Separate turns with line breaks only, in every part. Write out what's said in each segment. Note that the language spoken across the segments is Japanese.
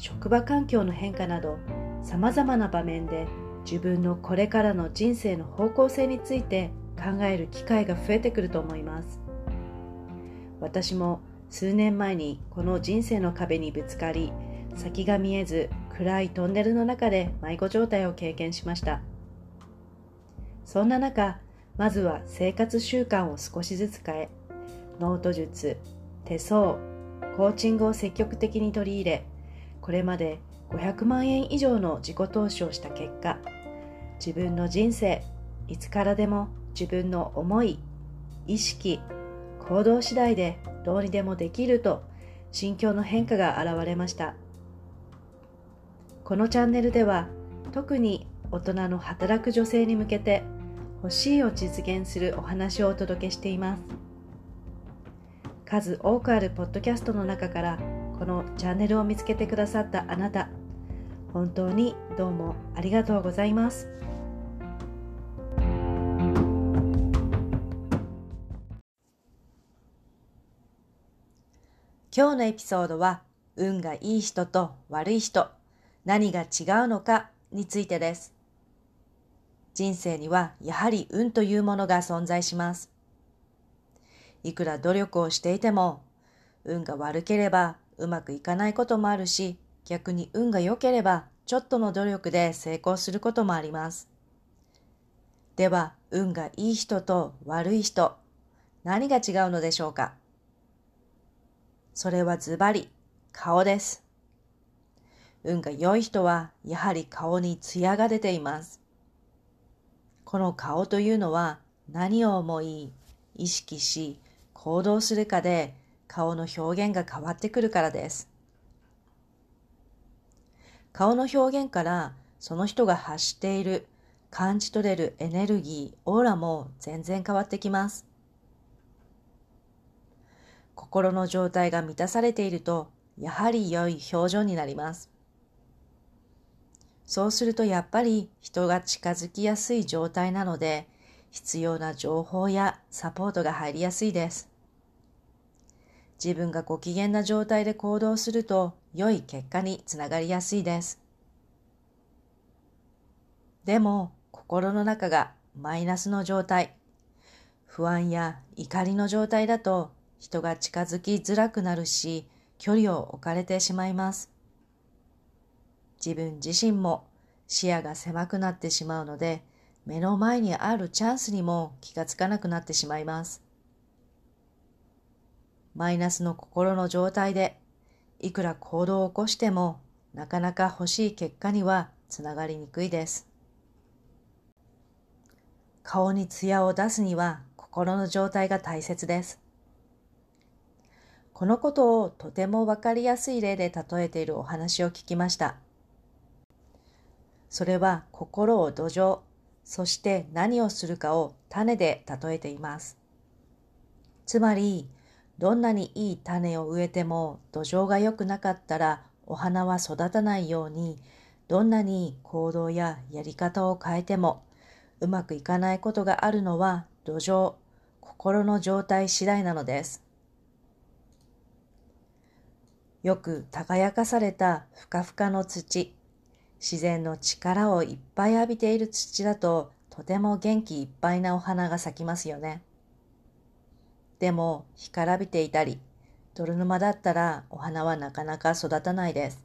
職場環境の変化など様々な場面で自分のこれからの人生の方向性について考える機会が増えてくると思います。私も数年前にこの人生の壁にぶつかり先が見えず暗いトンネルの中で迷子状態を経験しました。そんな中まずは生活習慣を少しずつ変えノート術手相コーチングを積極的に取り入れこれまで500万円以上の自己投資をした結果自分の人生いつからでも自分の思い意識行動次第でどうにでもできると心境の変化が現れました。このチャンネルでは特に大人の働く女性に向けて欲しいを実現するお話をお届けしています。数多くあるポッドキャストの中からこのチャンネルを見つけてくださったあなた本当にどうもありがとうございます。今日のエピソードは運がいい人と悪い人何が違うのかについてです。人生にはやはり運というものが存在します。いくら努力をしていても運が悪ければうまくいかないこともあるし、逆に運が良ければ、ちょっとの努力で成功することもあります。では、運がいい人と悪い人、何が違うのでしょうか？それはズバリ、顔です。運が良い人は、やはり顔に艶が出ています。この顔というのは、何を思い、意識し、行動するかで顔の表現が変わってくるからです。顔の表現からその人が発している感じ取れるエネルギー、オーラも全然変わってきます。心の状態が満たされていると、やはり良い表情になります。そうするとやっぱり人が近づきやすい状態なので、必要な情報やサポートが入りやすいです。自分がご機嫌な状態で行動すると良い結果につながりやすいです。でも心の中がマイナスの状態、不安や怒りの状態だと人が近づきづらくなるし距離を置かれてしまいます。自分自身も視野が狭くなってしまうので目の前にあるチャンスにも気がつかなくなってしまいます。マイナスの心の状態で、いくら行動を起こしても、なかなか欲しい結果にはつながりにくいです。顔に艶を出すには心の状態が大切です。このことをとてもわかりやすい例で例えているお話を聞きました。それは心を土壌、そして何をするかを種で例えています。つまり、どんなにいい種を植えても土壌が良くなかったらお花は育たないようにどんなに行動ややり方を変えてもうまくいかないことがあるのは土壌、心の状態次第なのです。よく耕かされたふかふかの土、自然の力をいっぱい浴びている土だととても元気いっぱいなお花が咲きますよね。でも干からびていたり、泥沼だったらお花はなかなか育たないです。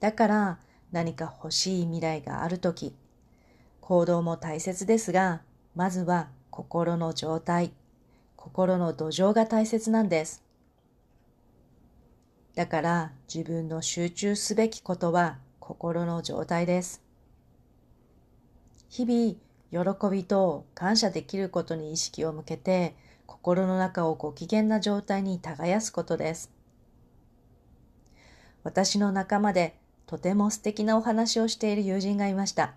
だから何か欲しい未来があるとき、行動も大切ですが、まずは心の状態、心の土壌が大切なんです。だから自分の集中すべきことは心の状態です。日々喜びと感謝できることに意識を向けて、心の中をご機嫌な状態に耕すことです。私の仲間でとても素敵なお話をしている友人がいました。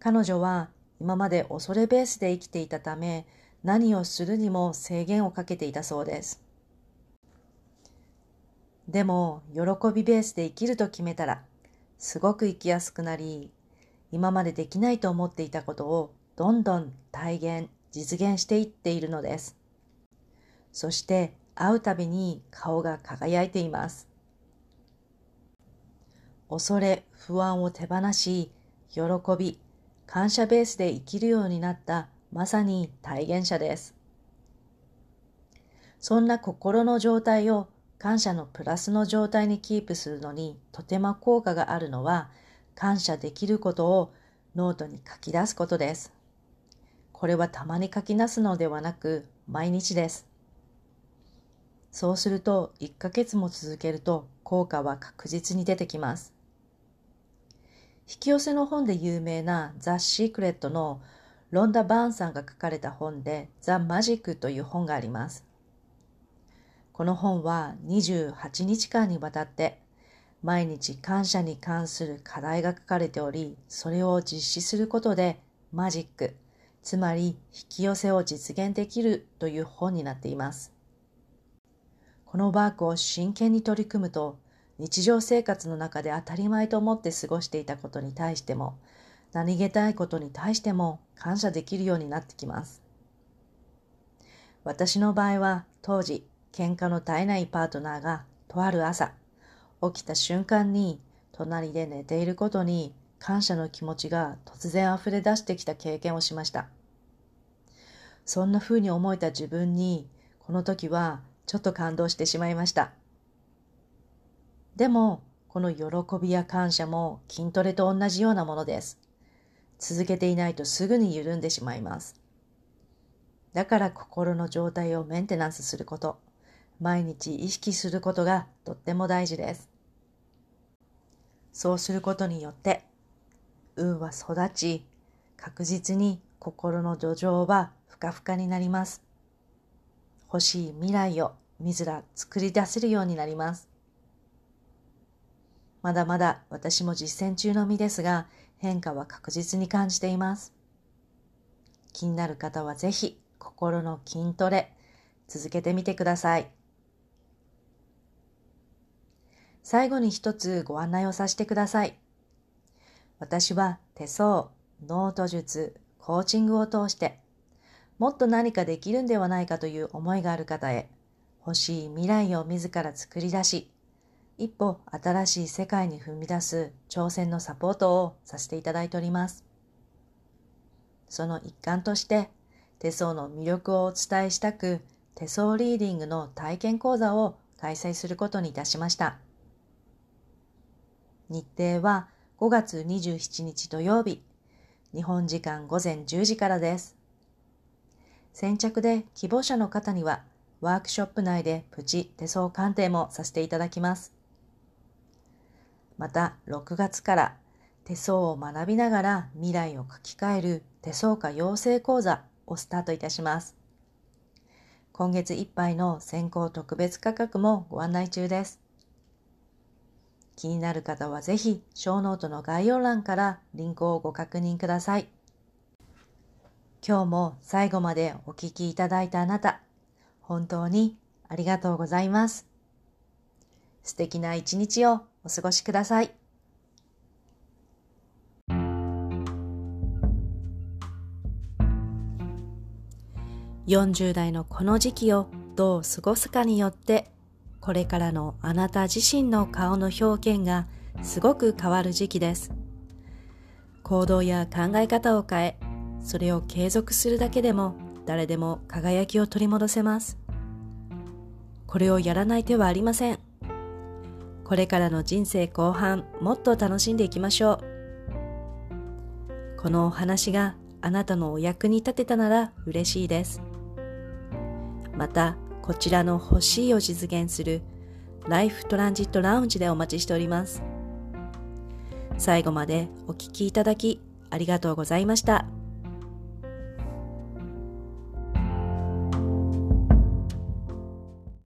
彼女は今まで恐れベースで生きていたため何をするにも制限をかけていたそうです。でも喜びベースで生きると決めたらすごく生きやすくなり今までできないと思っていたことをどんどん体現実現していっているのです。そして会うたびに顔が輝いています。恐れ、不安を手放し、喜び、感謝ベースで生きるようになったまさに体現者です。そんな心の状態を感謝のプラスの状態にキープするのにとても効果があるのは感謝できることをノートに書き出すことです。これはたまに書き出すのではなく毎日です。そうすると1ヶ月も続けると効果は確実に出てきます。引き寄せの本で有名なザ・シークレットのロンダ・バーンさんが書かれた本でザ・マジックという本があります。この本は28日間にわたって毎日感謝に関する課題が書かれており、それを実施することでマジック、つまり引き寄せを実現できるという本になっています。このワークを真剣に取り組むと、日常生活の中で当たり前と思って過ごしていたことに対しても、何気ないことに対しても感謝できるようになってきます。私の場合は当時喧嘩の絶えないパートナーがとある朝、起きた瞬間に隣で寝ていることに感謝の気持ちが突然溢れ出してきた経験をしました。そんな風に思えた自分に、この時はちょっと感動してしまいました。でも、この喜びや感謝も筋トレと同じようなものです。続けていないとすぐに緩んでしまいます。だから心の状態をメンテナンスすること。毎日意識することがとっても大事です。そうすることによって、運は育ち、確実に心の土壌はふかふかになります。欲しい未来を自ら作り出せるようになります。まだまだ私も実践中の身ですが、変化は確実に感じています。気になる方はぜひ心の筋トレ続けてみてください。最後に一つご案内をさせてください。私は手相、ノート術、コーチングを通して、もっと何かできるんではないかという思いがある方へ、欲しい未来を自ら作り出し、一歩新しい世界に踏み出す挑戦のサポートをさせていただいております。その一環として、手相の魅力をお伝えしたく、手相リーディングの体験講座を開催することにいたしました。日程は5月27日土曜日、日本時間午前10時からです。先着で希望者の方にはワークショップ内でプチ手相鑑定もさせていただきます。また6月から手相を学びながら未来を書き換える手相家養成講座をスタートいたします。今月いっぱいの先行特別価格もご案内中です。気になる方はぜひ、ショーノートの概要欄からリンクをご確認ください。今日も最後までお聴きいただいたあなた、本当にありがとうございます。素敵な一日をお過ごしください。40代のこの時期をどう過ごすかによってこれからのあなた自身の顔の表現がすごく変わる時期です。行動や考え方を変え、それを継続するだけでも誰でも輝きを取り戻せます。これをやらない手はありません。これからの人生後半、もっと楽しんでいきましょう。このお話があなたのお役に立てたなら嬉しいです。また、こちらの欲しいを実現するライフトランジットラウンジでお待ちしております。最後までお聴きいただきありがとうございました。